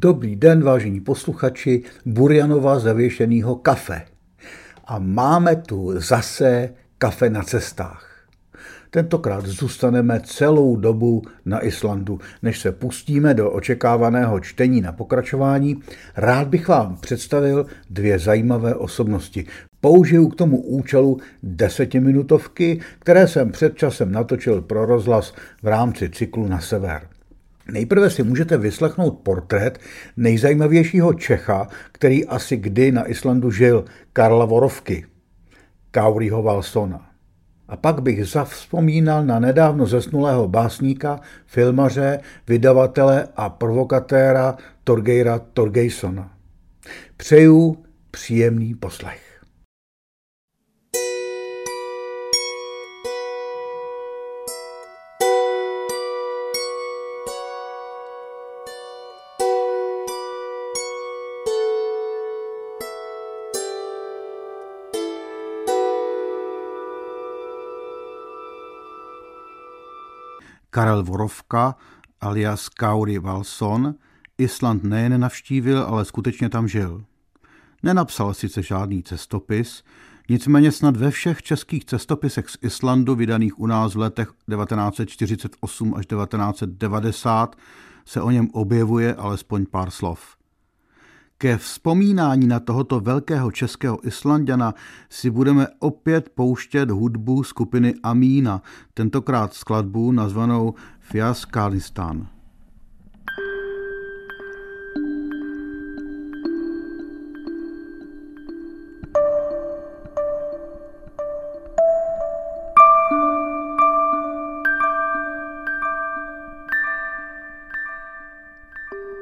Dobrý den, vážení posluchači Burjanova zavěšeného kafe. A máme tu zase kafe na cestách. Tentokrát zůstaneme celou dobu na Islandu. Než se pustíme do očekávaného čtení na pokračování, rád bych vám představil dvě zajímavé osobnosti. Použiju k tomu účelu desetiminutovky, které jsem před časem natočil pro rozhlas v rámci cyklu na sever. Nejprve si můžete vyslechnout portrét nejzajímavějšího Čecha, který asi kdy na Islandu žil, Karla Vorovky, Kauriho Valsona. A pak bych zavzpomínal na nedávno zesnulého básníka, filmaře, vydavatele a provokatéra Torgeira Torgeisona. Přeju příjemný poslech. Karel Vorovka alias Kauri Valson Island nejen navštívil, ale skutečně tam žil. Nenapsal sice žádný cestopis, nicméně snad ve všech českých cestopisech z Islandu vydaných u nás v letech 1948 až 1990 se o něm objevuje alespoň pár slov. Ke vzpomínání na tohoto velkého českého Islandiana si budeme opět pouštět hudbu skupiny Amína, tentokrát skladbu nazvanou Fias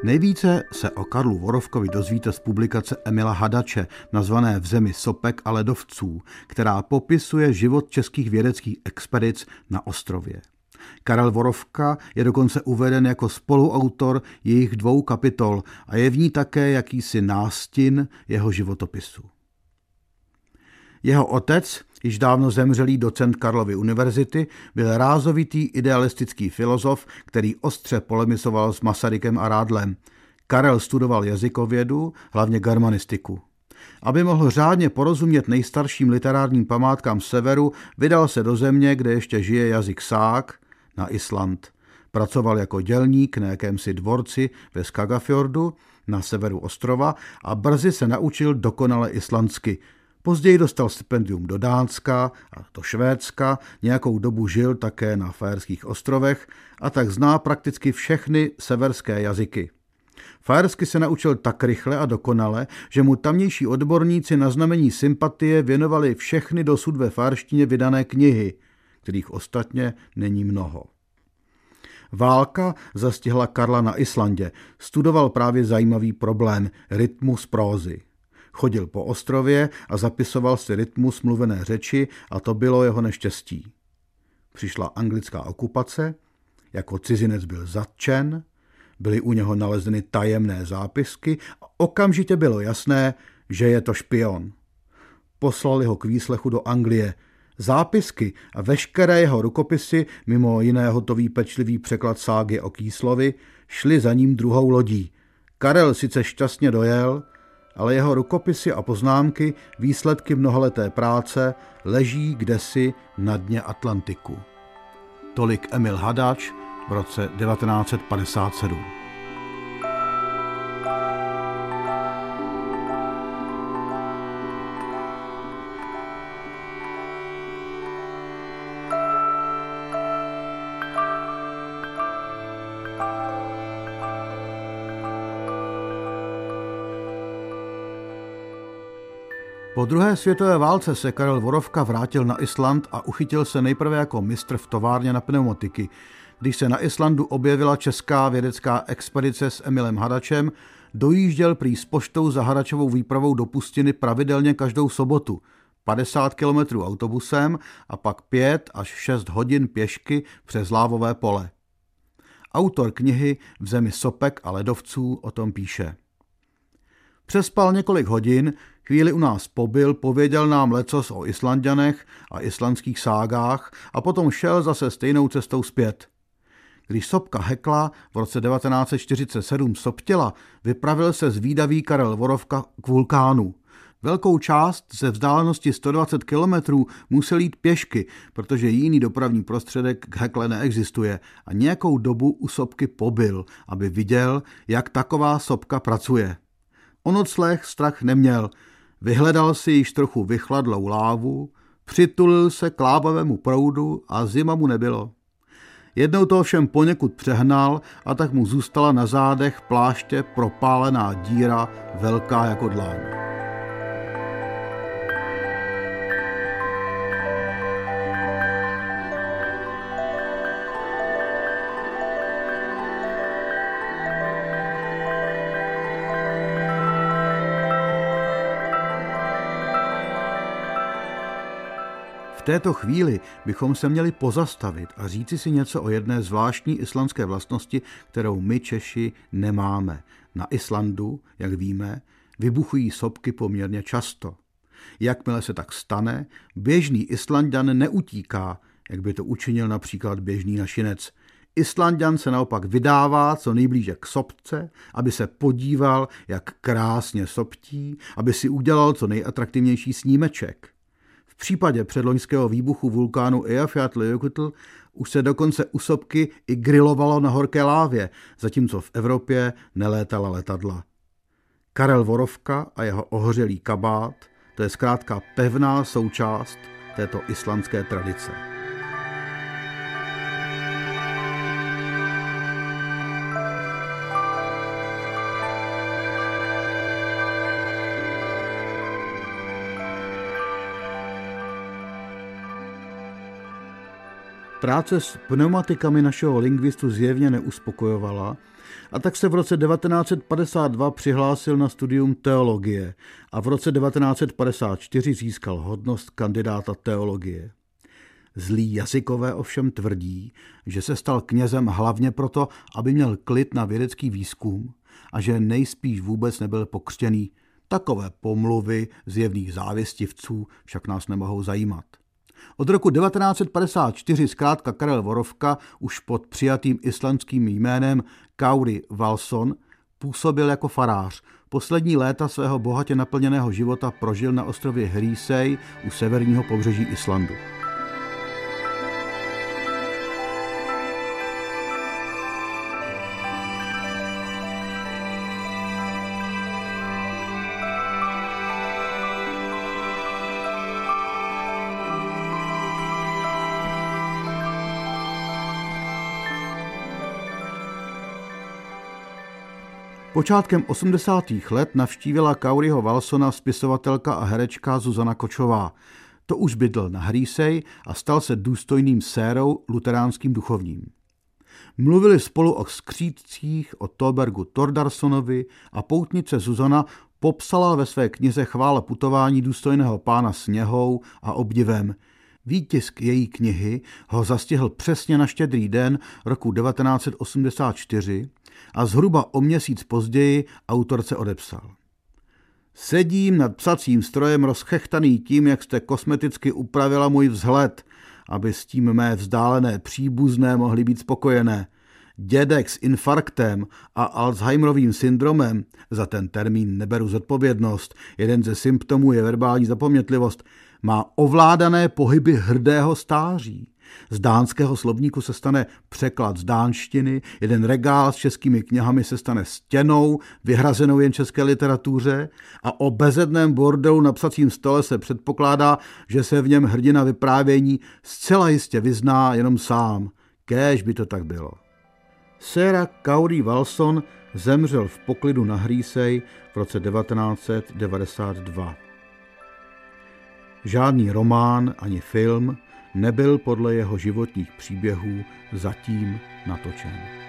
Nejvíce se o Karlu Vorovkovi dozvíte z publikace Emila Hadače, nazvané V zemi sopek a ledovců, která popisuje život českých vědeckých expedic na ostrově. Karel Vorovka je dokonce uveden jako spoluautor jejich dvou kapitol a je v ní také jakýsi nástin jeho životopisu. Jeho otec, již dávno zemřelý docent Karlovy univerzity, byl rázovitý idealistický filozof, který ostře polemisoval s Masarykem a Rádlem. Karel studoval jazykovědu, hlavně germanistiku. Aby mohl řádně porozumět nejstarším literárním památkám severu, vydal se do země, kde ještě žije jazyk sák, na Island. Pracoval jako dělník na jakémsi dvorci ve Skagafjordu na severu ostrova a brzy se naučil dokonale islandsky – Později dostal stipendium do Dánska a do Švédska, nějakou dobu žil také na Fajerských ostrovech a tak zná prakticky všechny severské jazyky. Fajersky se naučil tak rychle a dokonale, že mu tamnější odborníci na znamení sympatie věnovali všechny dosud ve farštině vydané knihy, kterých ostatně není mnoho. Válka zastihla Karla na Islandě. Studoval právě zajímavý problém rytmus prózy. Chodil po ostrově a zapisoval si rytmus mluvené řeči a to bylo jeho neštěstí. Přišla anglická okupace, jako cizinec byl zatčen, byly u něho nalezeny tajemné zápisky a okamžitě bylo jasné, že je to špion. Poslali ho k výslechu do Anglie. Zápisky a veškeré jeho rukopisy, mimo jiné hotový pečlivý překlad ságy o Kýslovi, šli za ním druhou lodí. Karel sice šťastně dojel, ale jeho rukopisy a poznámky, výsledky mnohaleté práce, leží kdesi na dně Atlantiku. Tolik Emil Hadač v roce 1957. Po druhé světové válce se Karel Vorovka vrátil na Island a uchytil se nejprve jako mistr v továrně na pneumatiky. Když se na Islandu objevila česká vědecká expedice s Emilem Hadačem, dojížděl prý s poštou za Hadačovou výpravou do pustiny pravidelně každou sobotu. 50 kilometrů autobusem a pak 5 až 6 hodin pěšky přes lávové pole. Autor knihy V zemi sopek a ledovců o tom píše. Přespal několik hodin, chvíli u nás pobyl, pověděl nám lecos o Islandianech a islandských ságách a potom šel zase stejnou cestou zpět. Když sopka hekla v roce 1947 soptěla, vypravil se zvídavý Karel Vorovka k vulkánu. Velkou část ze vzdálenosti 120 kilometrů musel jít pěšky, protože jiný dopravní prostředek k Hekle neexistuje a nějakou dobu u sopky pobyl, aby viděl, jak taková sopka pracuje. O nocleh strach neměl. Vyhledal si již trochu vychladlou lávu, přitulil se k lábavému proudu a zima mu nebylo. Jednou to všem poněkud přehnal a tak mu zůstala na zádech pláště propálená díra velká jako dláň. Této chvíli bychom se měli pozastavit a říci si něco o jedné zvláštní islandské vlastnosti, kterou my Češi nemáme. Na Islandu, jak víme, vybuchují sopky poměrně často. Jakmile se tak stane, běžný Islandian neutíká, jak by to učinil například běžný našinec. Islandian se naopak vydává co nejblíže k sopce, aby se podíval, jak krásně soptí, aby si udělal co nejatraktivnější snímeček. V případě předloňského výbuchu vulkánu Eyjafjallajökull už se dokonce u sopky i grilovalo na horké lávě, zatímco v Evropě nelétala letadla. Karel Vorovka a jeho ohořelý kabát, to je zkrátka pevná součást této islandské tradice. Práce s pneumatikami našeho lingvistu zjevně neuspokojovala a tak se v roce 1952 přihlásil na studium teologie a v roce 1954 získal hodnost kandidáta teologie. Zlí jazykové ovšem tvrdí, že se stal knězem hlavně proto, aby měl klid na vědecký výzkum a že nejspíš vůbec nebyl pokřtěný. Takové pomluvy zjevných závěstivců však nás nemohou zajímat. Od roku 1954 zkrátka Karel Vorovka už pod přijatým islandským jménem Kauri Valson působil jako farář. Poslední léta svého bohatě naplněného života prožil na ostrově Hrísej u severního pobřeží Islandu. Počátkem 80. let navštívila Kauriho Valsona spisovatelka a herečka Zuzana Kočová. To už bydl na Hrýsej a stal se důstojným sérou luteránským duchovním. Mluvili spolu o skřídcích, o Tobergu Tordarsonovi a poutnice Zuzana popsala ve své knize chvála putování důstojného pána sněhou a obdivem. Výtisk její knihy ho zastihl přesně na štědrý den roku 1984 a zhruba o měsíc později autorce odepsal. Sedím nad psacím strojem rozchechtaný tím, jak jste kosmeticky upravila můj vzhled, aby s tím mé vzdálené příbuzné mohly být spokojené. Dědek s infarktem a Alzheimerovým syndromem, za ten termín neberu zodpovědnost, jeden ze symptomů je verbální zapomnětlivost, má ovládané pohyby hrdého stáří. Z dánského slovníku se stane překlad z dánštiny, jeden regál s českými knihami se stane stěnou, vyhrazenou jen české literatuře a o bezedném bordelu na psacím stole se předpokládá, že se v něm hrdina vyprávění zcela jistě vyzná jenom sám. Kéž by to tak bylo. Sarah Kauri Walson zemřel v poklidu na Hrýsej v roce 1992. Žádný román ani film nebyl podle jeho životních příběhů zatím natočen.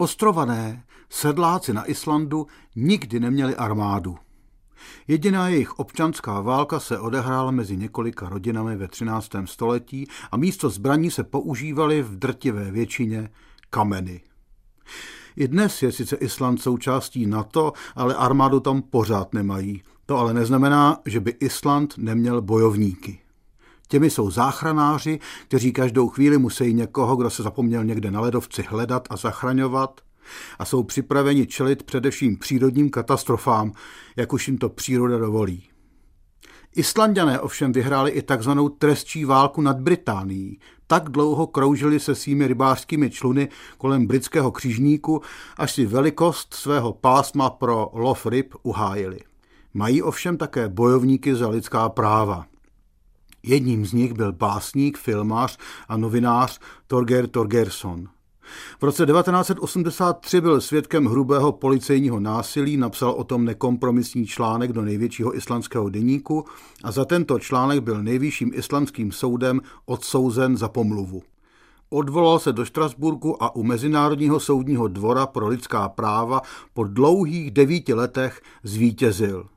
Ostrované, sedláci na Islandu nikdy neměli armádu. Jediná jejich občanská válka se odehrála mezi několika rodinami ve 13. století a místo zbraní se používaly v drtivé většině kameny. I dnes je sice Island součástí NATO, ale armádu tam pořád nemají. To ale neznamená, že by Island neměl bojovníky. Těmi jsou záchranáři, kteří každou chvíli musí někoho, kdo se zapomněl někde na ledovci, hledat a zachraňovat a jsou připraveni čelit především přírodním katastrofám, jak už jim to příroda dovolí. Islandané ovšem vyhráli i takzvanou trestčí válku nad Británií. Tak dlouho kroužili se svými rybářskými čluny kolem britského křižníku, až si velikost svého pásma pro lov ryb uhájili. Mají ovšem také bojovníky za lidská práva. Jedním z nich byl básník, filmář a novinář Torger Torgerson. V roce 1983 byl svědkem hrubého policejního násilí, napsal o tom nekompromisní článek do největšího islandského deníku a za tento článek byl nejvyšším islandským soudem odsouzen za pomluvu. Odvolal se do Štrasburku a u Mezinárodního soudního dvora pro lidská práva po dlouhých devíti letech zvítězil.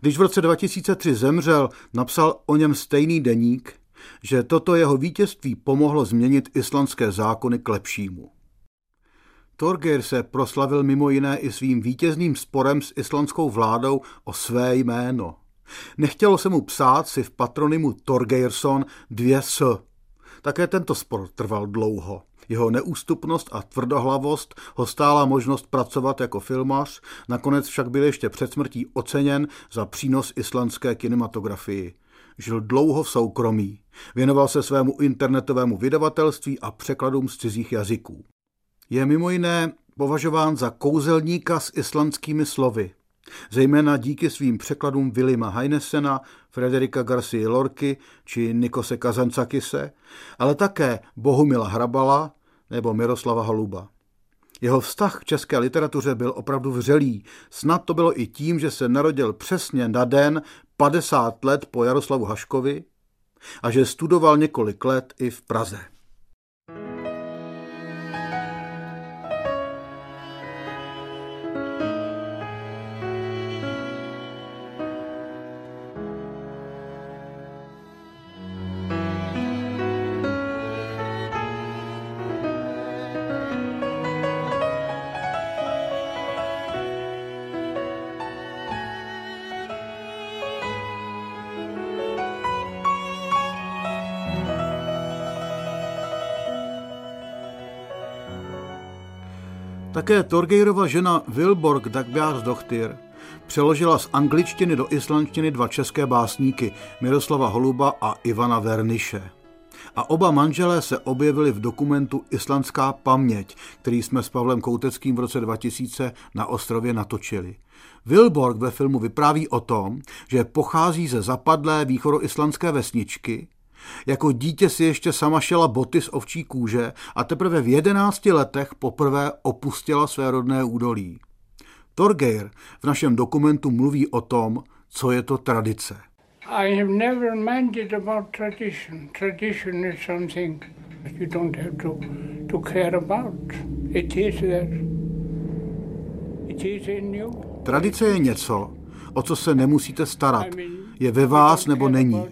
Když v roce 2003 zemřel, napsal o něm stejný deník, že toto jeho vítězství pomohlo změnit islandské zákony k lepšímu. Torgeir se proslavil mimo jiné i svým vítězným sporem s islandskou vládou o své jméno. Nechtělo se mu psát si v patronymu Torgeirson dvě s. Také tento spor trval dlouho. Jeho neústupnost a tvrdohlavost ho stála možnost pracovat jako filmař, nakonec však byl ještě před smrtí oceněn za přínos islandské kinematografii. Žil dlouho v soukromí. Věnoval se svému internetovému vydavatelství a překladům z cizích jazyků. Je mimo jiné považován za kouzelníka s islandskými slovy, zejména díky svým překladům Willima Heinesena, Frederika Garcia Lorky či Nikose Kazancakise, ale také Bohumila Hrabala nebo Miroslava Holuba. Jeho vztah k české literatuře byl opravdu vřelý. Snad to bylo i tím, že se narodil přesně na den 50 let po Jaroslavu Haškovi a že studoval několik let i v Praze. Také Torgeirova žena Wilborg Dagbjörnsdottir přeložila z angličtiny do islandštiny dva české básníky Miroslava Holuba a Ivana Verniše. A oba manželé se objevili v dokumentu Islandská paměť, který jsme s Pavlem Kouteckým v roce 2000 na ostrově natočili. Wilborg ve filmu vypráví o tom, že pochází ze zapadlé východoislandské vesničky, jako dítě si ještě sama šela boty z ovčí kůže a teprve v jedenácti letech poprvé opustila své rodné údolí. Torgeir v našem dokumentu mluví o tom, co je to tradice. I have never minded about tradition. Tradition is something you don't have to, to care about. It is there. It is in you. Tradice je něco, o co se nemusíte starat. Je ve vás nebo není.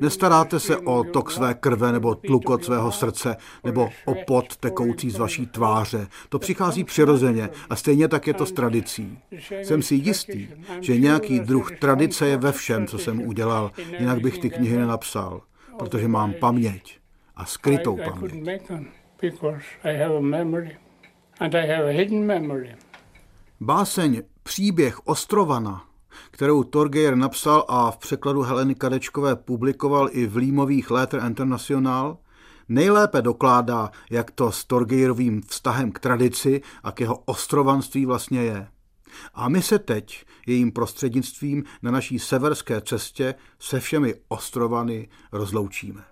Nestaráte se o tok své krve nebo tlukot svého srdce nebo o pot tekoucí z vaší tváře. To přichází přirozeně a stejně tak je to s tradicí. Jsem si jistý, že nějaký druh tradice je ve všem, co jsem udělal, jinak bych ty knihy nenapsal, protože mám paměť a skrytou paměť. Báseň Příběh Ostrovana kterou Torgeir napsal a v překladu Heleny Kadečkové publikoval i v Límových Letter International, nejlépe dokládá, jak to s Torgeirovým vztahem k tradici a k jeho ostrovanství vlastně je. A my se teď jejím prostřednictvím na naší severské cestě se všemi ostrovany rozloučíme.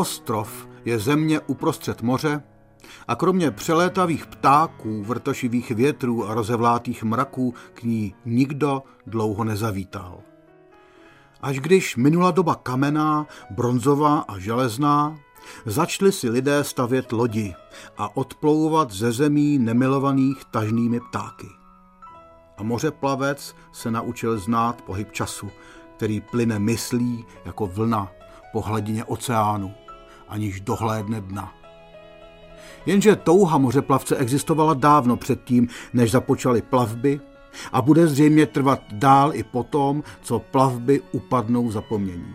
Ostrov je země uprostřed moře a kromě přelétavých ptáků, vrtošivých větrů a rozevlátých mraků k ní nikdo dlouho nezavítal. Až když minula doba kamená, bronzová a železná, začali si lidé stavět lodi a odplouvat ze zemí nemilovaných tažnými ptáky. A mořeplavec se naučil znát pohyb času, který plyne myslí jako vlna po hladině oceánu aniž dohlédne dna. Jenže touha mořeplavce existovala dávno předtím, než započaly plavby a bude zřejmě trvat dál i potom, co plavby upadnou v zapomnění.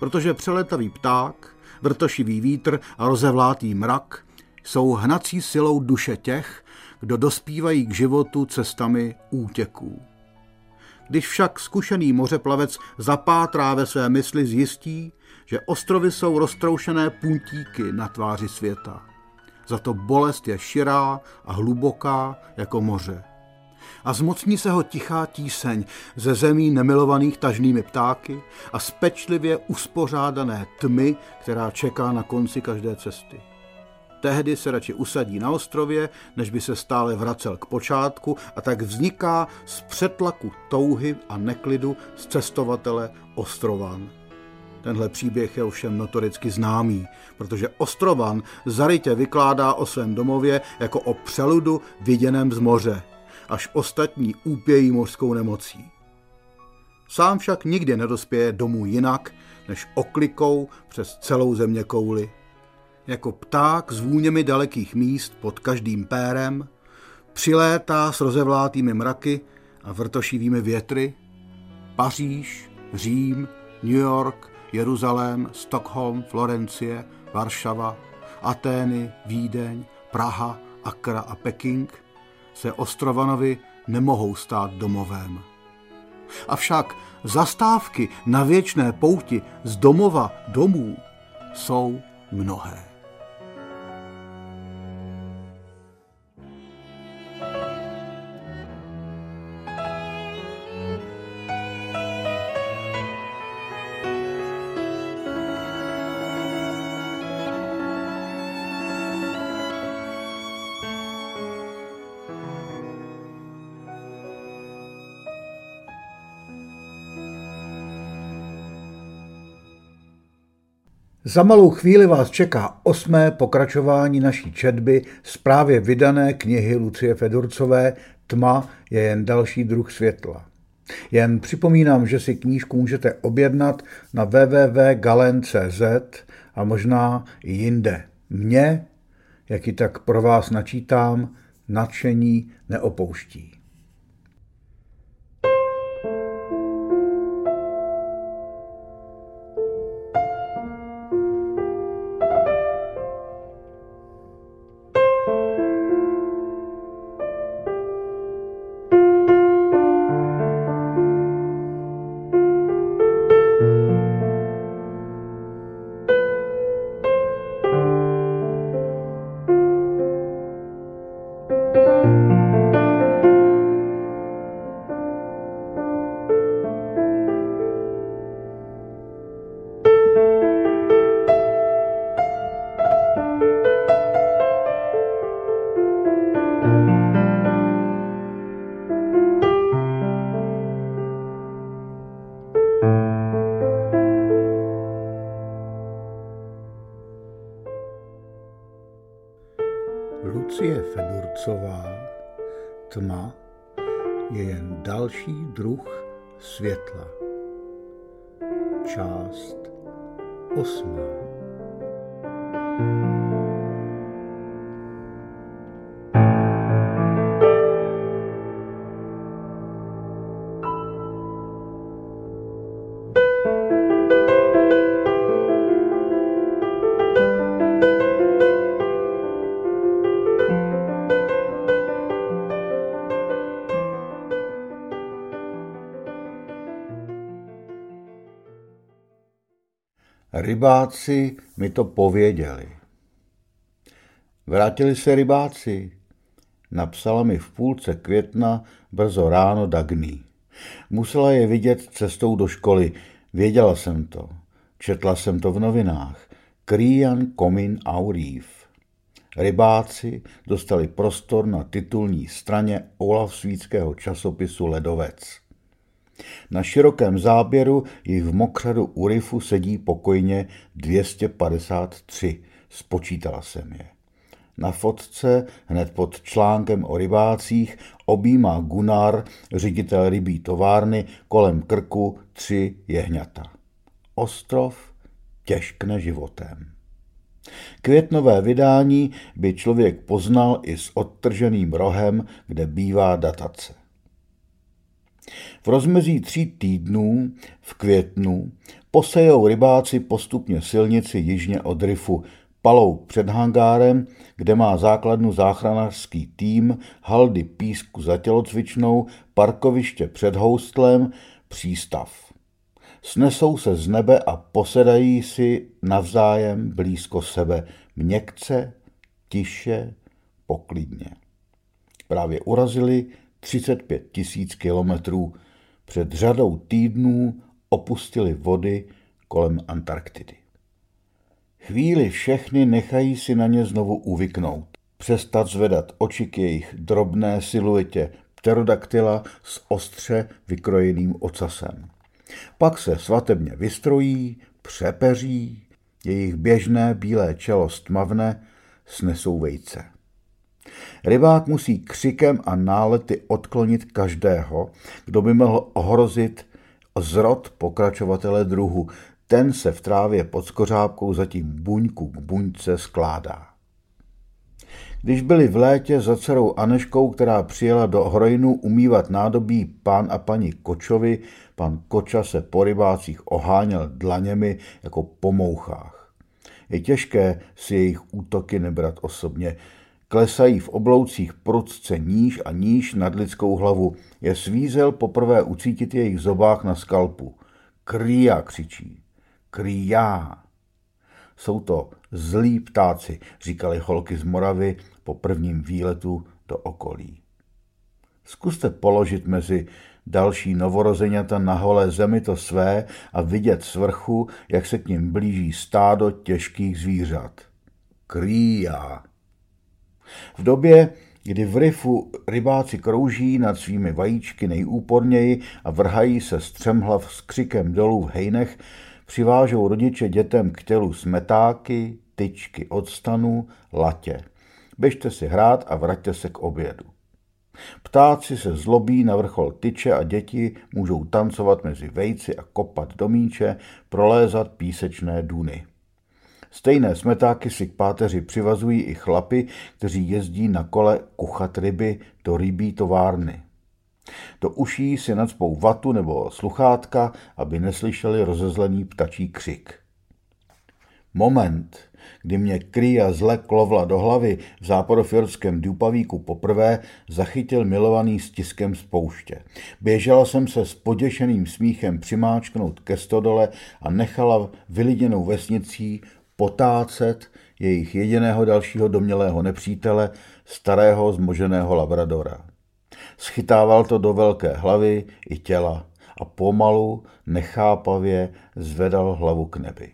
Protože přeletavý pták, vrtošivý vítr a rozevlátý mrak jsou hnací silou duše těch, kdo dospívají k životu cestami útěků. Když však zkušený mořeplavec zapátrá ve své mysli zjistí, že ostrovy jsou roztroušené puntíky na tváři světa. Za to bolest je širá a hluboká jako moře. A zmocní se ho tichá tíseň ze zemí nemilovaných tažnými ptáky a spečlivě uspořádané tmy, která čeká na konci každé cesty. Tehdy se radši usadí na ostrově, než by se stále vracel k počátku a tak vzniká z přetlaku touhy a neklidu z cestovatele ostrovan. Tenhle příběh je ovšem notoricky známý, protože Ostrovan zarytě vykládá o svém domově jako o přeludu viděném z moře, až ostatní úpějí mořskou nemocí. Sám však nikdy nedospěje domů jinak, než oklikou přes celou země kouli. Jako pták s vůněmi dalekých míst pod každým pérem, přilétá s rozevlátými mraky a vrtošivými větry, Paříž, Řím, New York, Jeruzalém, Stockholm, Florencie, Varšava, Atény, Vídeň, Praha, Akra a Peking se Ostrovanovi nemohou stát domovem. Avšak zastávky na věčné pouti z domova domů jsou mnohé. Za malou chvíli vás čeká osmé pokračování naší četby z právě vydané knihy Lucie Fedurcové Tma je jen další druh světla. Jen připomínám, že si knížku můžete objednat na www.galen.cz a možná i jinde. Mě, jak ji tak pro vás načítám, nadšení neopouští. Je jen další druh světla. Část osmá. Rybáci mi to pověděli. Vrátili se rybáci. Napsala mi v půlce května brzo ráno Dagný. Musela je vidět cestou do školy. Věděla jsem to. Četla jsem to v novinách. Krian Komin Auriv. Rybáci dostali prostor na titulní straně Olavsvíckého časopisu Ledovec. Na širokém záběru jich v mokřadu u rifu sedí pokojně 253. Spočítala jsem je. Na fotce, hned pod článkem o rybácích, objímá Gunnar, ředitel rybí továrny, kolem krku tři jehňata. Ostrov těžkne životem. Květnové vydání by člověk poznal i s odtrženým rohem, kde bývá datace. V rozmezí tří týdnů v květnu posejou rybáci postupně silnici jižně od Rifu, palou před hangárem, kde má základnu záchranářský tým, haldy písku za tělocvičnou, parkoviště před houstlem, přístav. Snesou se z nebe a posedají si navzájem blízko sebe, měkce, tiše, poklidně. Právě urazili 35 tisíc kilometrů před řadou týdnů opustili vody kolem Antarktidy. Chvíli všechny nechají si na ně znovu uvyknout, přestat zvedat oči k jejich drobné siluetě pterodaktyla s ostře vykrojeným ocasem. Pak se svatebně vystrojí, přepeří, jejich běžné bílé čelo stmavne, snesou vejce. Rybák musí křikem a nálety odklonit každého, kdo by mohl ohrozit zrod pokračovatele druhu. Ten se v trávě pod skořápkou zatím buňku k buňce skládá. Když byli v létě za dcerou Aneškou, která přijela do Hrojnu umývat nádobí pán a paní Kočovi, pan Koča se po rybácích oháněl dlaněmi jako po mouchách. Je těžké si jejich útoky nebrat osobně. Klesají v obloucích prudce níž a níž nad lidskou hlavu. Je svízel poprvé ucítit jejich zobách na skalpu. Krýja křičí. Krýja. Jsou to zlí ptáci, říkali holky z Moravy po prvním výletu do okolí. Zkuste položit mezi další novorozeňata na holé zemi to své a vidět z vrchu, jak se k ním blíží stádo těžkých zvířat. Krýja. V době, kdy v rifu rybáci krouží nad svými vajíčky nejúporněji a vrhají se střemhlav s křikem dolů v hejnech, přivážou rodiče dětem k tělu smetáky, tyčky od stanu, latě. Běžte si hrát a vraťte se k obědu. Ptáci se zlobí na vrchol tyče a děti můžou tancovat mezi vejci a kopat do míče, prolézat písečné duny. Stejné smetáky si k páteři přivazují i chlapy, kteří jezdí na kole kuchat ryby do rybí továrny. Do uší si nadspou vatu nebo sluchátka, aby neslyšeli rozezlený ptačí křik. Moment, kdy mě krýa zle klovla do hlavy v západofjordském Dupavíku poprvé, zachytil milovaný stiskem z pouště. Běžela jsem se s poděšeným smíchem přimáčknout ke stodole a nechala vyliděnou vesnicí potácet jejich jediného dalšího domělého nepřítele, starého zmoženého labradora. Schytával to do velké hlavy i těla a pomalu, nechápavě zvedal hlavu k nebi.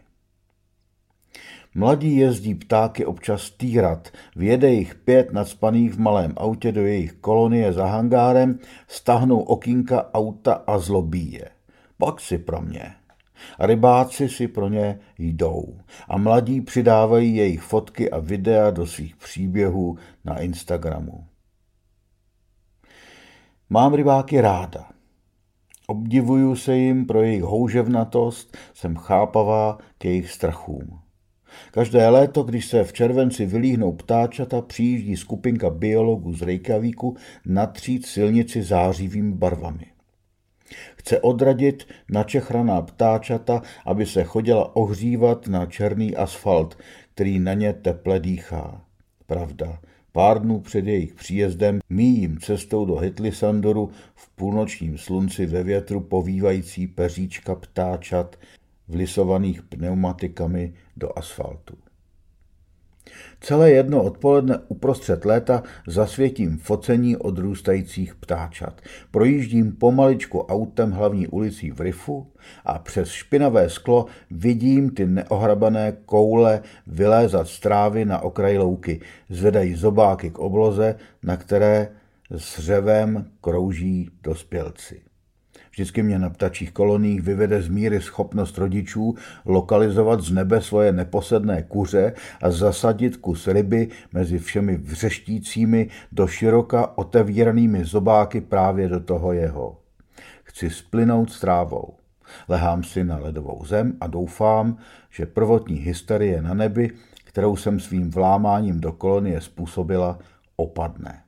Mladí jezdí ptáky občas týrat, vjede jich pět nadspaných v malém autě do jejich kolonie za hangárem, stahnou okýnka auta a zlobí je. Pak si pro mě. A rybáci si pro ně jdou. A mladí přidávají jejich fotky a videa do svých příběhů na Instagramu. Mám rybáky ráda. Obdivuju se jim pro jejich houževnatost, jsem chápavá k jejich strachům. Každé léto, když se v červenci vylíhnou ptáčata, přijíždí skupinka biologů z Reykjavíku natřít silnici zářivými barvami. Chce odradit načechraná ptáčata, aby se chodila ohřívat na černý asfalt, který na ně teple dýchá. Pravda, pár dnů před jejich příjezdem míjím cestou do Hitlisandoru v půlnočním slunci ve větru povývající peříčka ptáčat, vlisovaných pneumatikami do asfaltu. Celé jedno odpoledne uprostřed léta zasvětím focení odrůstajících ptáčat. Projíždím pomaličku autem hlavní ulicí v Rifu a přes špinavé sklo vidím ty neohrabané koule vylézat z trávy na okraji louky. Zvedají zobáky k obloze, na které s řevem krouží dospělci. Vždycky mě na ptačích koloních vyvede z míry schopnost rodičů lokalizovat z nebe svoje neposedné kuře a zasadit kus ryby mezi všemi vřeštícími do široka otevíranými zobáky právě do toho jeho. Chci splynout s trávou. Lehám si na ledovou zem a doufám, že prvotní hysterie na nebi, kterou jsem svým vlámáním do kolonie způsobila, opadne.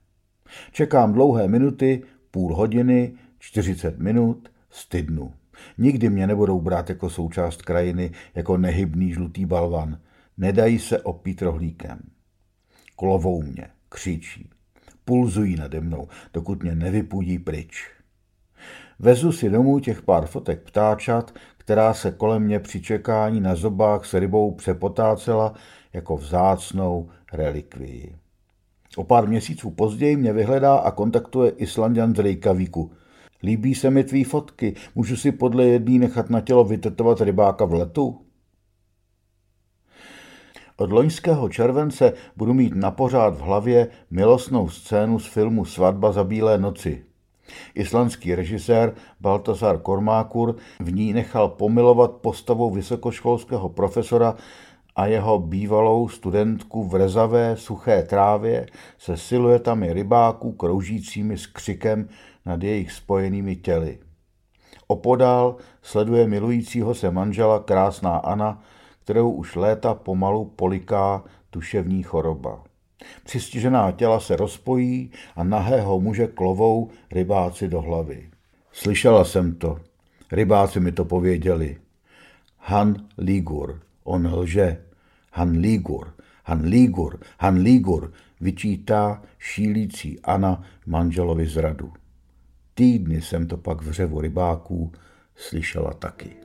Čekám dlouhé minuty, půl hodiny, 40 minut, stydnu. Nikdy mě nebudou brát jako součást krajiny, jako nehybný žlutý balvan. Nedají se opít rohlíkem. Klovou mě, křičí. Pulzují nade mnou, dokud mě nevypudí pryč. Vezu si domů těch pár fotek ptáčat, která se kolem mě při čekání na zobách s rybou přepotácela jako vzácnou relikvii. O pár měsíců později mě vyhledá a kontaktuje Islandian z Reykjavíku – Líbí se mi tvý fotky, můžu si podle jedný nechat na tělo vytetovat rybáka v letu? Od loňského července budu mít na pořád v hlavě milostnou scénu z filmu Svatba za bílé noci. Islandský režisér Baltasar Kormákur v ní nechal pomilovat postavou vysokoškolského profesora a jeho bývalou studentku v rezavé suché trávě se siluetami rybáků kroužícími s křikem nad jejich spojenými těly. Opodál sleduje milujícího se manžela krásná Anna, kterou už léta pomalu poliká duševní choroba. Přistižená těla se rozpojí a nahého muže klovou rybáci do hlavy. Slyšela jsem to. Rybáci mi to pověděli. Han Ligur, on lže. Han Ligur, Han Ligur, Han Ligur, vyčítá šílící Anna manželovi zradu. Týdny jsem to pak v řevu rybáků slyšela taky.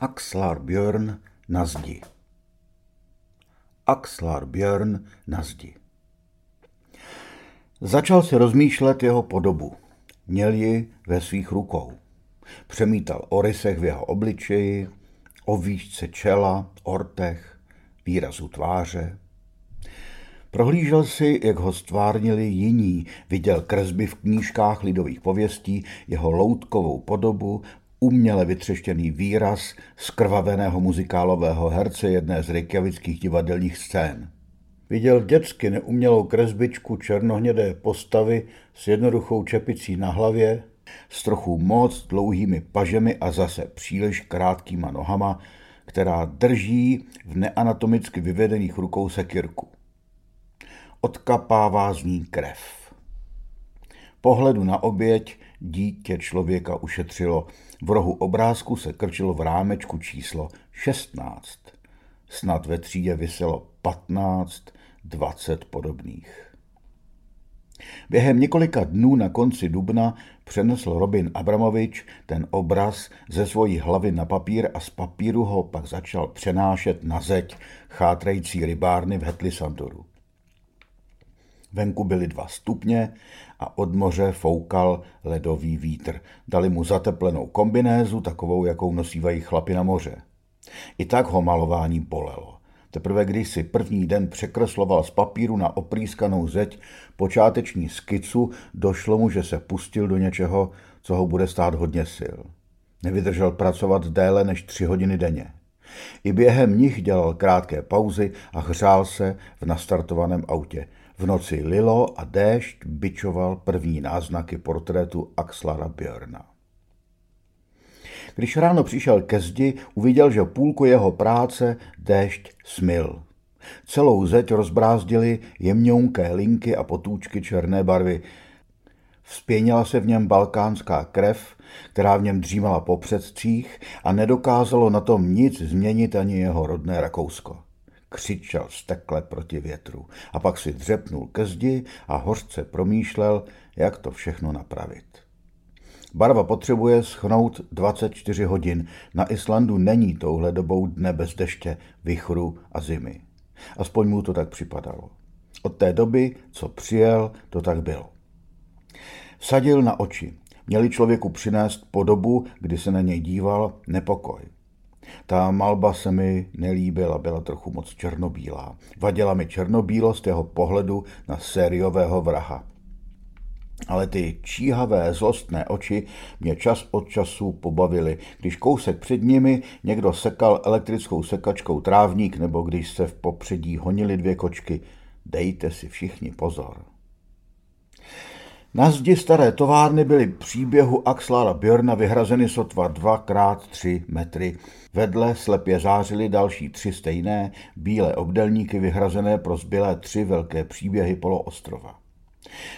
Axlar Björn na zdi. Axlar Björn na zdi. Začal si rozmýšlet jeho podobu. Měl ji ve svých rukou. Přemítal o rysech v jeho obličeji, o výšce čela, ortech, výrazu tváře. Prohlížel si, jak ho stvárnili jiní, viděl kresby v knížkách lidových pověstí, jeho loutkovou podobu, uměle vytřeštěný výraz skrvaveného muzikálového herce jedné z reykjavických divadelních scén. Viděl dětsky neumělou kresbičku černohnědé postavy s jednoduchou čepicí na hlavě, s trochu moc dlouhými pažemi a zase příliš krátkýma nohama, která drží v neanatomicky vyvedených rukou sekirku. Odkapává z ní krev. Pohledu na oběť dítě člověka ušetřilo. V rohu obrázku se krčilo v rámečku číslo 16. Snad ve třídě vyselo 15 20 podobných. Během několika dnů na konci dubna přenesl Robin Abramovič ten obraz ze svojí hlavy na papír a z papíru ho pak začal přenášet na zeď chátrající rybárny v Hetlisandoru. Venku byly dva stupně a od moře foukal ledový vítr. Dali mu zateplenou kombinézu, takovou, jakou nosívají chlapi na moře. I tak ho malování bolelo. Teprve když si první den překresloval z papíru na oprýskanou zeď počáteční skicu, došlo mu, že se pustil do něčeho, co ho bude stát hodně sil. Nevydržel pracovat déle než tři hodiny denně. I během nich dělal krátké pauzy a hřál se v nastartovaném autě. V noci lilo a déšť bičoval první náznaky portrétu Axlara Björna. Když ráno přišel ke zdi, uviděl, že půlku jeho práce déšť smil. Celou zeď rozbrázdily jemňounké linky a potůčky černé barvy. Vzpěnila se v něm balkánská krev, která v něm dřímala po předcích a nedokázalo na tom nic změnit ani jeho rodné Rakousko. Křičel stekle proti větru a pak si dřepnul ke zdi a hořce promýšlel, jak to všechno napravit. Barva potřebuje schnout 24 hodin. Na Islandu není touhle dobou dne bez deště, vychru a zimy. Aspoň mu to tak připadalo. Od té doby, co přijel, to tak bylo. Sadil na oči. Měli člověku přinést podobu, kdy se na něj díval, nepokoj. Ta malba se mi nelíbila, byla trochu moc černobílá. Vadila mi černobílost jeho pohledu na sériového vraha. Ale ty číhavé, zlostné oči mě čas od času pobavily, když kousek před nimi někdo sekal elektrickou sekačkou trávník nebo když se v popředí honily dvě kočky. Dejte si všichni pozor. Na zdi staré továrny byly příběhu Axlara Björna vyhrazeny sotva 2x3 metry. Vedle slepě zářily další tři stejné, bílé obdelníky vyhrazené pro zbylé tři velké příběhy poloostrova.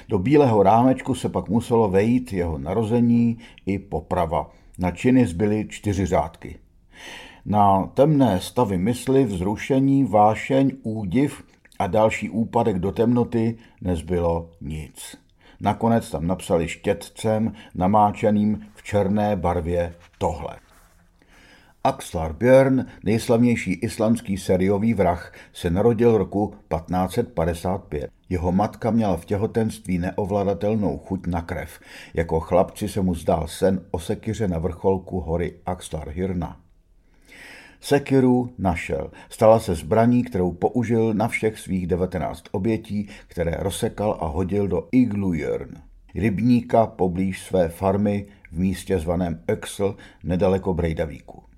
Do bílého rámečku se pak muselo vejít jeho narození i poprava. Na činy zbyly čtyři řádky. Na temné stavy mysli, vzrušení, vášeň, údiv a další úpadek do temnoty nezbylo nic. Nakonec tam napsali štětcem namáčeným v černé barvě tohle. Axlar Björn, nejslavnější islandský seriový vrah, se narodil roku 1555. Jeho matka měla v těhotenství neovladatelnou chuť na krev. Jako chlapci se mu zdál sen o sekyře na vrcholku hory Axlar Hirna. Sekiru našel. Stala se zbraní, kterou použil na všech svých 19 obětí, které rozsekal a hodil do Iglujörn, rybníka poblíž své farmy v místě zvaném Öxl nedaleko Brejdavíku.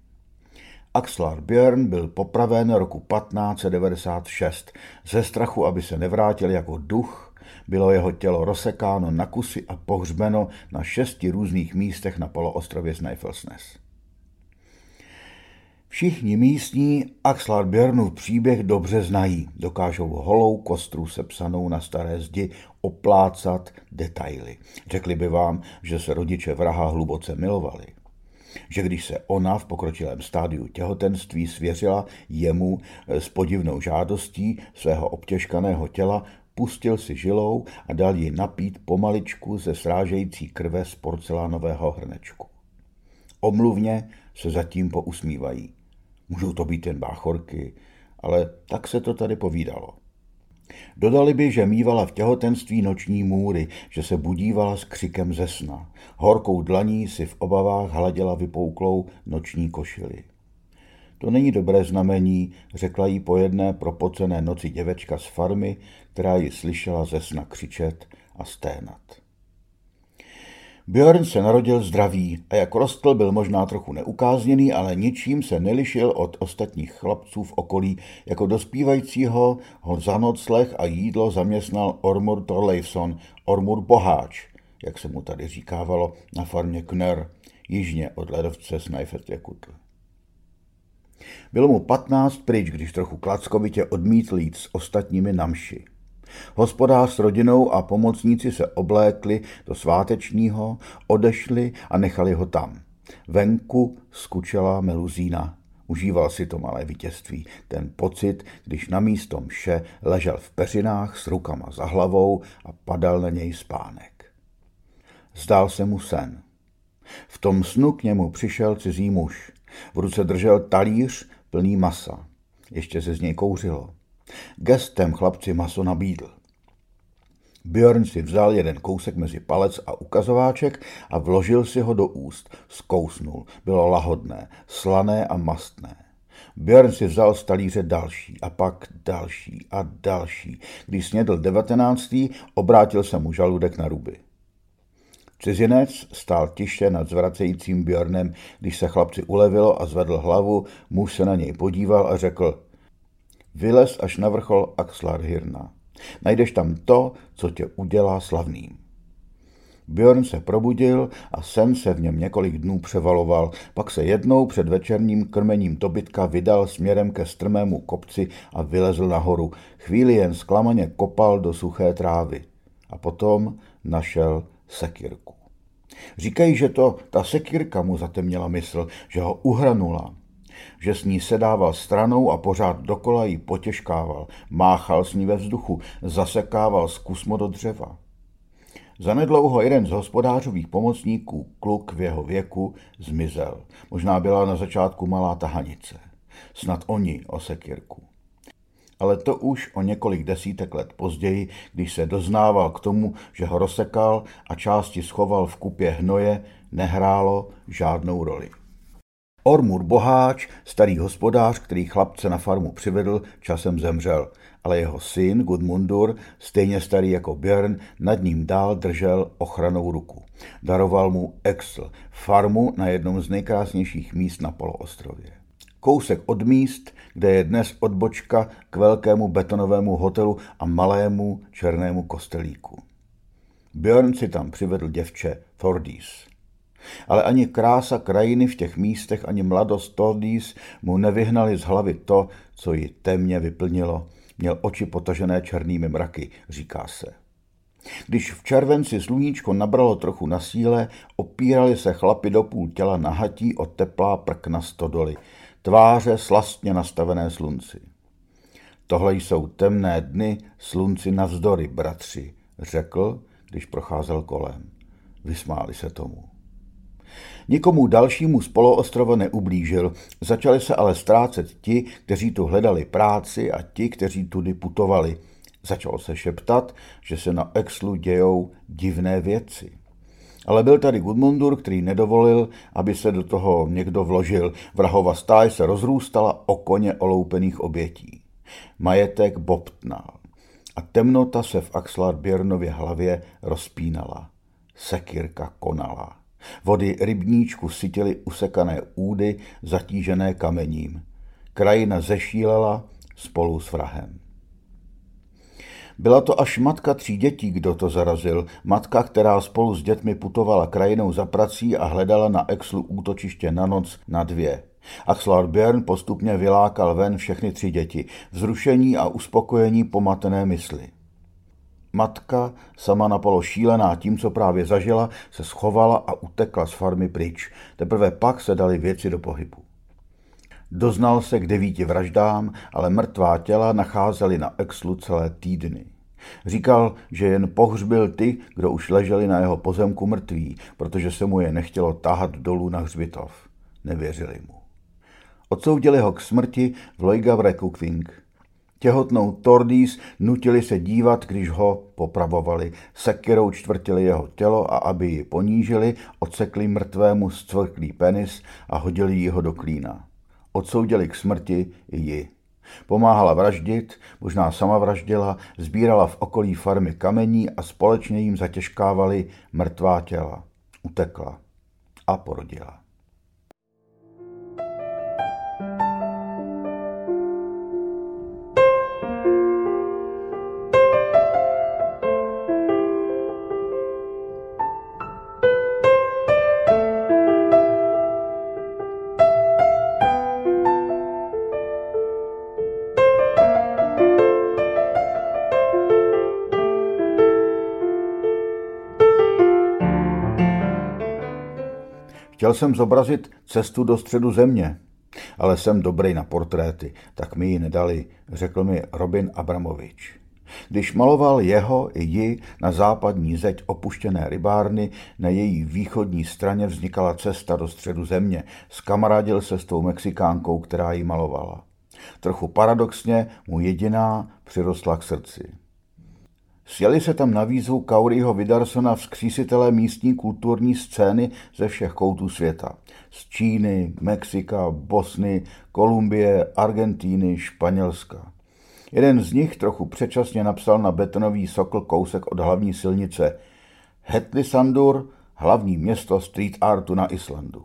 Axlar Björn byl popraven roku 1596. Ze strachu, aby se nevrátil jako duch, bylo jeho tělo rozsekáno na kusy a pohřbeno na šesti různých místech na poloostrově Snæfellsnes. Všichni místní Axlar Björnův příběh dobře znají. Dokážou holou kostru sepsanou na staré zdi oplácat detaily. Řekli by vám, že se rodiče vraha hluboce milovali že když se ona v pokročilém stádiu těhotenství svěřila jemu s podivnou žádostí svého obtěžkaného těla, pustil si žilou a dal ji napít pomaličku ze srážející krve z porcelánového hrnečku. Omluvně se zatím pousmívají. Můžou to být jen báchorky, ale tak se to tady povídalo. Dodali by, že mývala v těhotenství noční můry, že se budívala s křikem ze sna. Horkou dlaní si v obavách hladila vypouklou noční košili. To není dobré znamení, řekla jí po jedné propocené noci děvečka z farmy, která ji slyšela ze sna křičet a sténat. Björn se narodil zdravý a jak rostl, byl možná trochu neukázněný, ale ničím se nelišil od ostatních chlapců v okolí. Jako dospívajícího ho za nocleh a jídlo zaměstnal Ormur Torleifson, Ormur Boháč, jak se mu tady říkávalo, na farmě Kner, jižně od ledovce Snajfetjakutl. Bylo mu patnáct pryč, když trochu klackovitě odmítl jít s ostatními na mši. Hospodář s rodinou a pomocníci se oblékli do svátečního, odešli a nechali ho tam. Venku skučela meluzína. Užíval si to malé vítězství, ten pocit, když na místo mše ležel v peřinách s rukama za hlavou a padal na něj spánek. Zdál se mu sen. V tom snu k němu přišel cizí muž. V ruce držel talíř plný masa. Ještě se z něj kouřilo. Gestem chlapci maso nabídl. Björn si vzal jeden kousek mezi palec a ukazováček a vložil si ho do úst. Zkousnul. Bylo lahodné, slané a mastné. Björn si vzal z talíře další a pak další a další. Když snědl devatenáctý, obrátil se mu žaludek na ruby. Cizinec stál tiše nad zvracejícím Björnem, když se chlapci ulevilo a zvedl hlavu, muž se na něj podíval a řekl Vylez až na vrchol Axlarhirna. Najdeš tam to, co tě udělá slavným. Björn se probudil a sen se v něm několik dnů převaloval, pak se jednou před večerním krmením dobytka vydal směrem ke strmému kopci a vylezl nahoru. Chvíli jen zklamaně kopal do suché trávy. A potom našel sekirku. Říkají, že to ta sekirka mu zatemnila mysl, že ho uhranula, že s ní sedával stranou a pořád dokola ji potěžkával, máchal s ní ve vzduchu, zasekával zkusmo do dřeva. Zanedlouho jeden z hospodářových pomocníků, kluk v jeho věku, zmizel. Možná byla na začátku malá tahanice. Snad oni o sekirku. Ale to už o několik desítek let později, když se doznával k tomu, že ho rozsekal a části schoval v kupě hnoje, nehrálo žádnou roli. Ormur Boháč, starý hospodář, který chlapce na farmu přivedl, časem zemřel, ale jeho syn Gudmundur, stejně starý jako Björn, nad ním dál držel ochranou ruku. Daroval mu Exl, farmu na jednom z nejkrásnějších míst na poloostrově. Kousek od míst, kde je dnes odbočka k velkému betonovému hotelu a malému černému kostelíku. Björn si tam přivedl děvče Thordis. Ale ani krása krajiny v těch místech, ani mladost Tordis mu nevyhnali z hlavy to, co ji temně vyplnilo. Měl oči potažené černými mraky, říká se. Když v červenci sluníčko nabralo trochu na síle, opírali se chlapi do půl těla nahatí o teplá prkna stodoly, tváře slastně nastavené slunci. Tohle jsou temné dny slunci navzdory, bratři, řekl, když procházel kolem. Vysmáli se tomu. Nikomu dalšímu z poloostrova neublížil, začali se ale ztrácet ti, kteří tu hledali práci a ti, kteří tudy putovali. Začalo se šeptat, že se na Exlu dějou divné věci. Ale byl tady Gudmundur, který nedovolil, aby se do toho někdo vložil. Vrahova stáj se rozrůstala o koně oloupených obětí. Majetek bobtnal a temnota se v Axlar Běrnově hlavě rozpínala. Sekirka konala. Vody rybníčku sytily usekané údy, zatížené kamením. Krajina zešílela spolu s vrahem. Byla to až matka tří dětí, kdo to zarazil. Matka, která spolu s dětmi putovala krajinou za prací a hledala na Exlu útočiště na noc na dvě. Axlar Björn postupně vylákal ven všechny tři děti, vzrušení a uspokojení pomatené mysli. Matka, sama napolo šílená tím, co právě zažila, se schovala a utekla z farmy pryč. Teprve pak se dali věci do pohybu. Doznal se k devíti vraždám, ale mrtvá těla nacházeli na Exlu celé týdny. Říkal, že jen pohřbil ty, kdo už leželi na jeho pozemku mrtví, protože se mu je nechtělo tahat dolů na hřbitov. Nevěřili mu. Odsoudili ho k smrti v Loigavrekukving, Těhotnou Tordís nutili se dívat, když ho popravovali. Sekirou čtvrtili jeho tělo a aby ji ponížili, odsekli mrtvému zcvrklý penis a hodili ji ho do klína. Odsoudili k smrti i ji. Pomáhala vraždit, možná sama vraždila, sbírala v okolí farmy kamení a společně jim zatěžkávali mrtvá těla. Utekla a porodila. Chtěl jsem zobrazit cestu do středu země, ale jsem dobrý na portréty, tak mi ji nedali, řekl mi Robin Abramovič. Když maloval jeho i ji na západní zeď opuštěné rybárny, na její východní straně vznikala cesta do středu země. Skamarádil se s tou Mexikánkou, která ji malovala. Trochu paradoxně mu jediná přirostla k srdci. Sjeli se tam na výzvu Kauriho Vidarsona vzkřísitelé místní kulturní scény ze všech koutů světa. Z Číny, Mexika, Bosny, Kolumbie, Argentíny, Španělska. Jeden z nich trochu předčasně napsal na betonový sokl kousek od hlavní silnice Hetlisandur, hlavní město street artu na Islandu.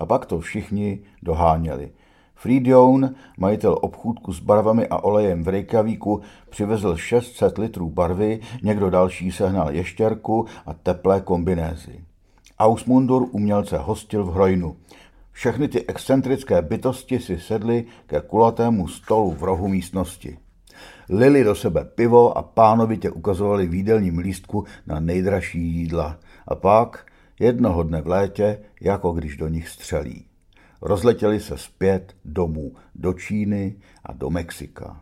A pak to všichni doháněli – Fridjon, majitel obchůdku s barvami a olejem v Reykjavíku, přivezl 600 litrů barvy, někdo další sehnal ještěrku a teplé kombinézy. Ausmundur umělce hostil v Hrojnu. Všechny ty excentrické bytosti si sedly ke kulatému stolu v rohu místnosti. Lili do sebe pivo a pánovitě ukazovali v jídelním lístku na nejdražší jídla. A pak, jednoho dne v létě, jako když do nich střelí. Rozletěli se zpět domů do Číny a do Mexika.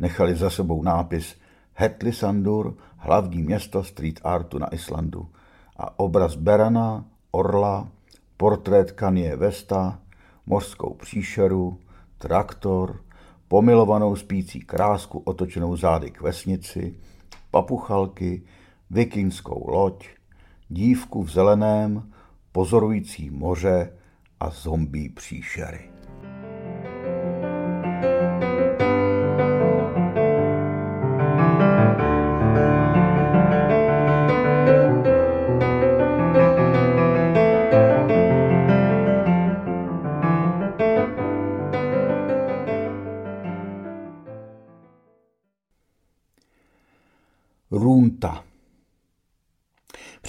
Nechali za sebou nápis Hetli Sandur, hlavní město street artu na Islandu a obraz Berana, orla, portrét Kanye Vesta, mořskou příšeru, traktor, pomilovanou spící krásku otočenou zády k vesnici, papuchalky, vikingskou loď, dívku v zeleném, pozorující moře a zombí příšery.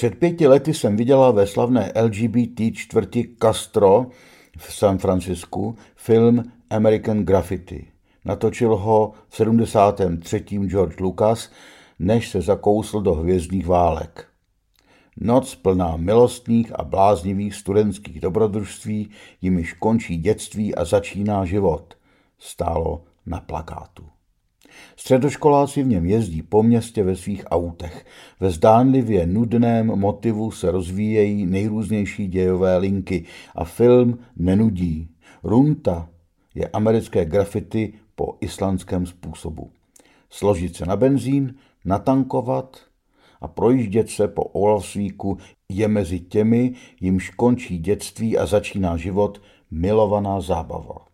Před pěti lety jsem viděla ve slavné LGBT čtvrti Castro v San Francisku film American Graffiti. Natočil ho v 73. George Lucas, než se zakousl do hvězdných válek. Noc plná milostných a bláznivých studentských dobrodružství, jimiž končí dětství a začíná život, stálo na plakátu. Středoškoláci v něm jezdí po městě ve svých autech. Ve zdánlivě nudném motivu se rozvíjejí nejrůznější dějové linky a film nenudí. Runta je americké grafity po islandském způsobu. Složit se na benzín, natankovat a projíždět se po Olavsvíku je mezi těmi, jimž končí dětství a začíná život, milovaná zábava.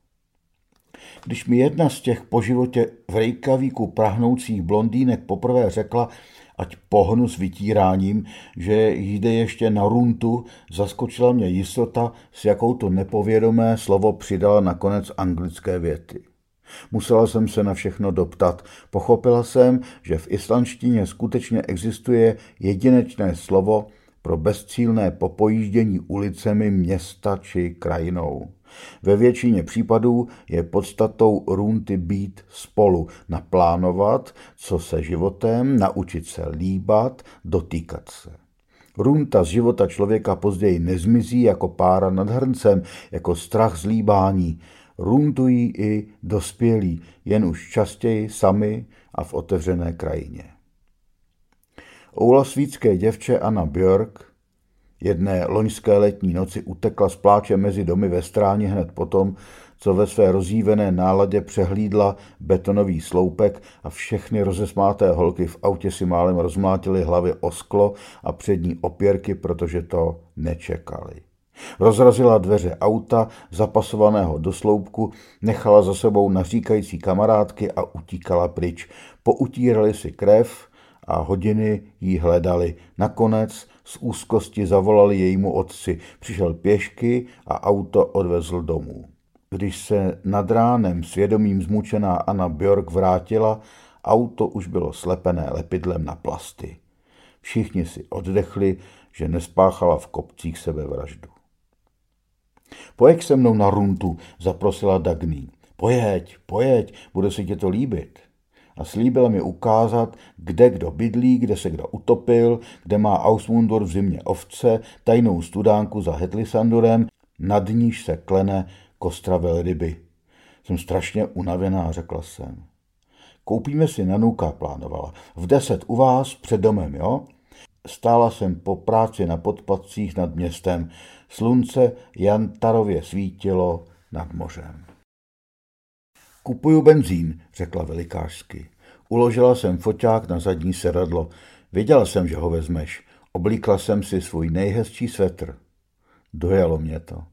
Když mi jedna z těch po životě v Reykjavíku prahnoucích blondýnek poprvé řekla, ať pohnu s vytíráním, že jde ještě na runtu, zaskočila mě jistota, s jakou to nepovědomé slovo přidala na konec anglické věty. Musela jsem se na všechno doptat. Pochopila jsem, že v islandštině skutečně existuje jedinečné slovo pro bezcílné popojíždění ulicemi města či krajinou. Ve většině případů je podstatou runty být spolu, naplánovat, co se životem, naučit se líbat, dotýkat se. Runta z života člověka později nezmizí jako pára nad hrncem, jako strach z líbání. Runtují i dospělí, jen už častěji sami a v otevřené krajině. Oulasvítské děvče Anna Björk Jedné loňské letní noci utekla z pláče mezi domy ve stráně hned potom, co ve své rozjívené náladě přehlídla betonový sloupek a všechny rozesmáté holky v autě si málem rozmlátily hlavy o sklo a přední opěrky, protože to nečekali. Rozrazila dveře auta, zapasovaného do sloupku, nechala za sebou naříkající kamarádky a utíkala pryč. Poutírali si krev a hodiny jí hledali. Nakonec z úzkosti zavolali jejímu otci. Přišel pěšky a auto odvezl domů. Když se nad ránem svědomím zmučená Anna Björk vrátila, auto už bylo slepené lepidlem na plasty. Všichni si oddechli, že nespáchala v kopcích sebevraždu. Pojeď se mnou na runtu, zaprosila Dagný. Pojeď, pojeď, bude se tě to líbit a slíbil mi ukázat, kde kdo bydlí, kde se kdo utopil, kde má Ausmundur v zimě ovce, tajnou studánku za Hetlisandurem, nad níž se klene kostra velryby. Jsem strašně unavená, řekla jsem. Koupíme si nanuka, plánovala. V deset u vás před domem, jo? Stála jsem po práci na podpadcích nad městem. Slunce jantarově svítilo nad mořem. Kupuju benzín, řekla velikářsky. Uložila jsem foťák na zadní sedadlo. Viděl jsem, že ho vezmeš. Oblíkla jsem si svůj nejhezčí svetr. Dojalo mě to.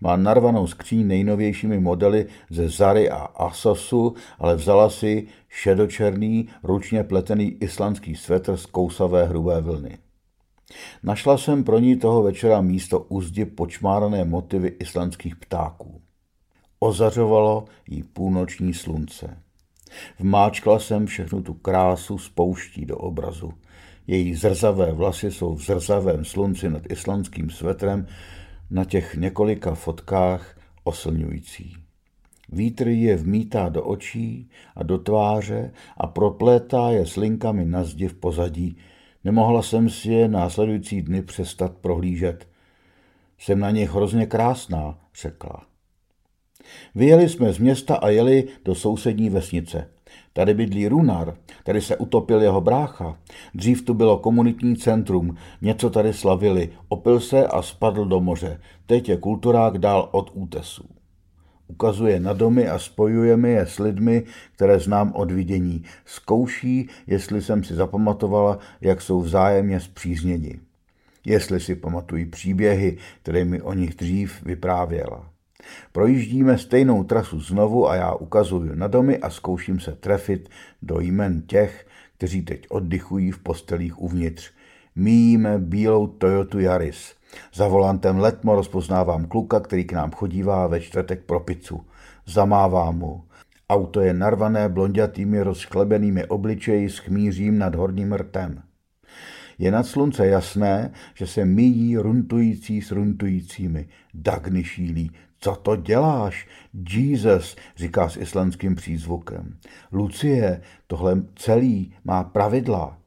Má narvanou skříň nejnovějšími modely ze Zary a Asosu, ale vzala si šedočerný, ručně pletený islandský svetr z kousavé hrubé vlny. Našla jsem pro ní toho večera místo u počmárané motivy islandských ptáků. Ozařovalo jí půlnoční slunce. Vmáčkla jsem všechnu tu krásu spouští do obrazu. Její zrzavé vlasy jsou v zrzavém slunci nad islandským svetrem na těch několika fotkách oslňující. Vítr je vmítá do očí a do tváře a proplétá je s linkami na zdi v pozadí. Nemohla jsem si je následující dny přestat prohlížet. Jsem na nich hrozně krásná, řekla. Vyjeli jsme z města a jeli do sousední vesnice. Tady bydlí Runar, tady se utopil jeho brácha. Dřív tu bylo komunitní centrum, něco tady slavili, opil se a spadl do moře. Teď je kulturák dál od útesů. Ukazuje na domy a spojujeme je s lidmi, které znám od vidění. Zkouší, jestli jsem si zapamatovala, jak jsou vzájemně zpřízněni. Jestli si pamatují příběhy, které mi o nich dřív vyprávěla. Projíždíme stejnou trasu znovu a já ukazuju na domy a zkouším se trefit do jmen těch, kteří teď oddychují v postelích uvnitř. Míjíme bílou Toyota Yaris. Za volantem letmo rozpoznávám kluka, který k nám chodívá ve čtvrtek pro pizzu. Zamávám mu. Auto je narvané blondětými rozšklebenými obličeji s chmířím nad horním rtem. Je nad slunce jasné, že se míjí runtující s runtujícími. Dagny šílí. Co to děláš? Jesus, říká s islandským přízvukem. Lucie, tohle celý má pravidla.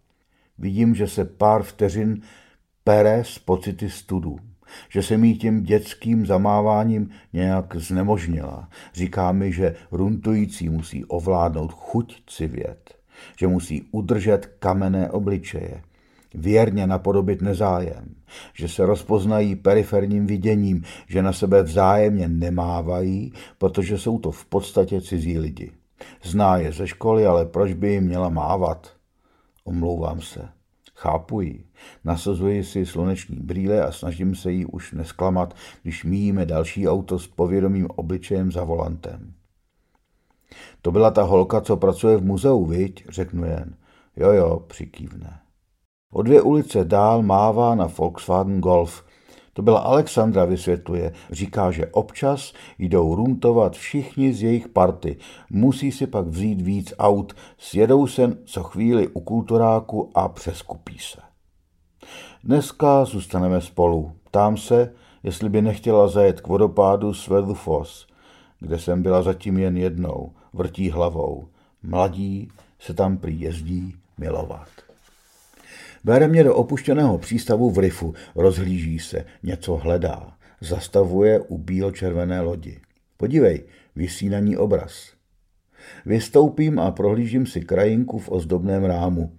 Vidím, že se pár vteřin pere z pocity studu. Že se mi tím dětským zamáváním nějak znemožnila. Říká mi, že runtující musí ovládnout chuť civět. Že musí udržet kamenné obličeje věrně napodobit nezájem, že se rozpoznají periferním viděním, že na sebe vzájemně nemávají, protože jsou to v podstatě cizí lidi. Zná je ze školy, ale proč by jim měla mávat? Omlouvám se. Chápu ji. Nasazuji si sluneční brýle a snažím se jí už nesklamat, když míjíme další auto s povědomým obličejem za volantem. To byla ta holka, co pracuje v muzeu, viď? Řeknu jen. Jo, jo, přikývne. O dvě ulice dál mává na Volkswagen Golf. To byla Alexandra, vysvětluje. Říká, že občas jdou runtovat všichni z jejich party. Musí si pak vzít víc aut, sjedou se co chvíli u kulturáku a přeskupí se. Dneska zůstaneme spolu. Ptám se, jestli by nechtěla zajet k vodopádu Svedufos, kde jsem byla zatím jen jednou, vrtí hlavou. Mladí se tam prý jezdí milovat. Bere mě do opuštěného přístavu v Rifu, rozhlíží se, něco hledá. Zastavuje u bílo-červené lodi. Podívej, vysí na ní obraz. Vystoupím a prohlížím si krajinku v ozdobném rámu.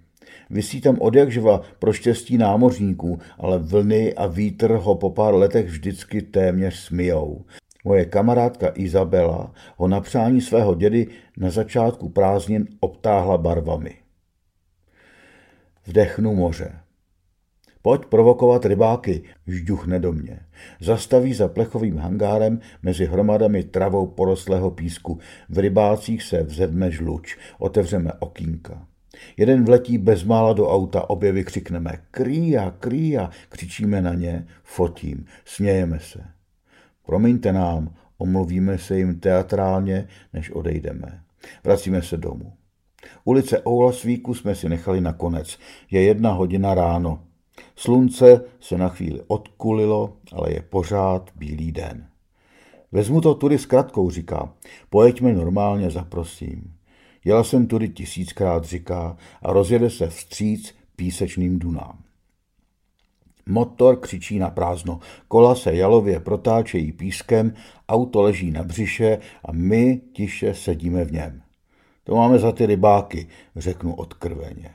Vysí tam odjakživa pro štěstí námořníků, ale vlny a vítr ho po pár letech vždycky téměř smijou. Moje kamarádka Izabela ho na přání svého dědy na začátku prázdnin obtáhla barvami. Vdechnu moře. Pojď provokovat rybáky, žduchne do mě. Zastaví za plechovým hangárem mezi hromadami travou porostlého písku. V rybácích se vzedme žluč. Otevřeme okýnka. Jeden vletí bezmála do auta, obě vykřikneme krýja, krýja, křičíme na ně, fotím, smějeme se. Promiňte nám, omluvíme se jim teatrálně, než odejdeme. Vracíme se domů. Ulice Oulasvíku jsme si nechali nakonec. Je jedna hodina ráno. Slunce se na chvíli odkulilo, ale je pořád bílý den. Vezmu to tudy s kratkou, říká. Pojeďme normálně, zaprosím. Jela jsem tudy tisíckrát, říká, a rozjede se vstříc písečným dunám. Motor křičí na prázdno, kola se jalově protáčejí pískem, auto leží na břiše a my tiše sedíme v něm. To máme za ty rybáky, řeknu odkrveně.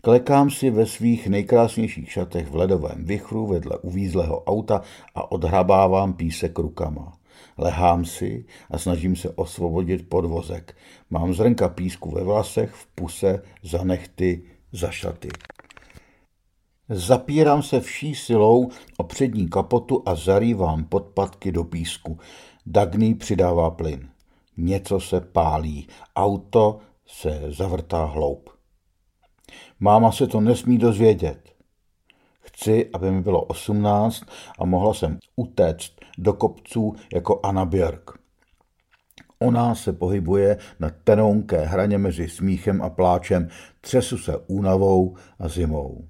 Klekám si ve svých nejkrásnějších šatech v ledovém vichru vedle uvízlého auta a odhrabávám písek rukama. Lehám si a snažím se osvobodit podvozek. Mám zrnka písku ve vlasech, v puse, za nechty, za šaty. Zapírám se vší silou o přední kapotu a zarývám podpatky do písku. Dagny přidává plyn. Něco se pálí. Auto se zavrtá hloub. Máma se to nesmí dozvědět. Chci, aby mi bylo osmnáct a mohla jsem utéct do kopců jako Anna Björk. Ona se pohybuje na tenonké hraně mezi smíchem a pláčem, třesu se únavou a zimou.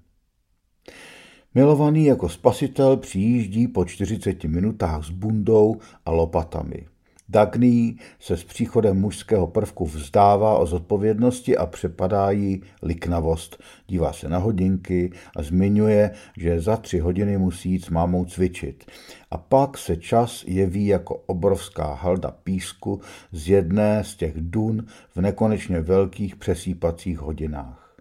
Milovaný jako spasitel přijíždí po 40 minutách s bundou a lopatami. Dagný se s příchodem mužského prvku vzdává o zodpovědnosti a přepadá jí liknavost. Dívá se na hodinky a zmiňuje, že za tři hodiny musí jít s mámou cvičit. A pak se čas jeví jako obrovská halda písku z jedné z těch dun v nekonečně velkých přesýpacích hodinách.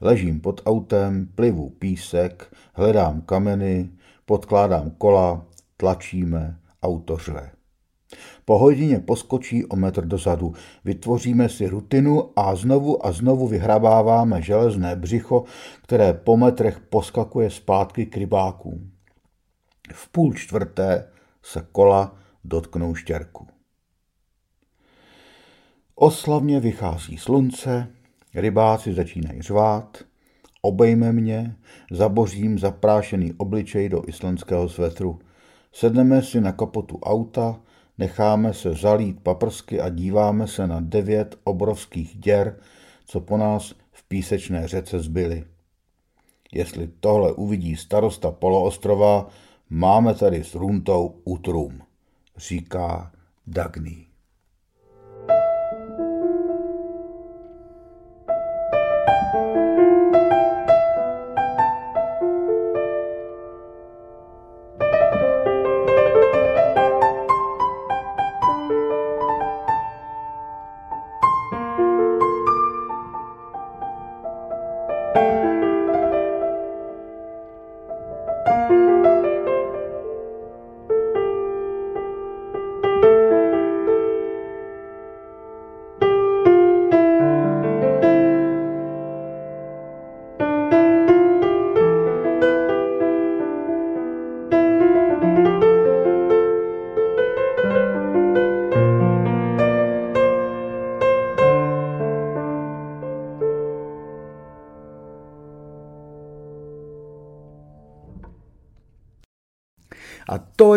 Ležím pod autem, plivu písek, hledám kameny, podkládám kola, tlačíme, auto řve. Po hodině poskočí o metr dozadu. Vytvoříme si rutinu a znovu a znovu vyhrabáváme železné břicho, které po metrech poskakuje zpátky k rybákům. V půl čtvrté se kola dotknou štěrku. Oslavně vychází slunce, rybáci začínají řvát, obejme mě, zabořím zaprášený obličej do islandského svetru. Sedneme si na kapotu auta, Necháme se zalít paprsky a díváme se na devět obrovských děr, co po nás v písečné řece zbyly. Jestli tohle uvidí starosta poloostrova, máme tady s Runtou utrum, říká Dagny.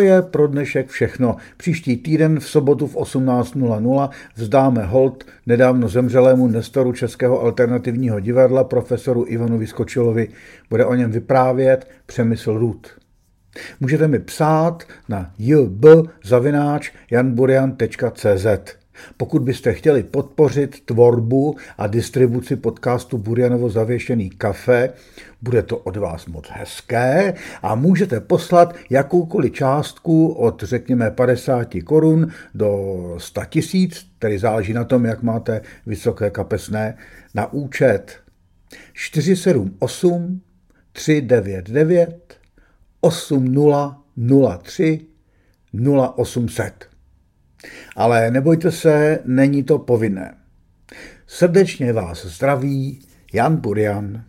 Je pro dnešek všechno. Příští týden v sobotu v 18.00 vzdáme hold nedávno zemřelému nestoru Českého alternativního divadla profesoru Ivanu Vyskočilovi. Bude o něm vyprávět Přemysl Rud. Můžete mi psát na jb.janburian.cz. Pokud byste chtěli podpořit tvorbu a distribuci podcastu Burjanovo zavěšený kafe, bude to od vás moc hezké a můžete poslat jakoukoliv částku od řekněme 50 korun do 100 tisíc, tedy záleží na tom, jak máte vysoké kapesné, na účet 478 399 8003 0800. Ale nebojte se, není to povinné. Srdečně vás zdraví Jan Burian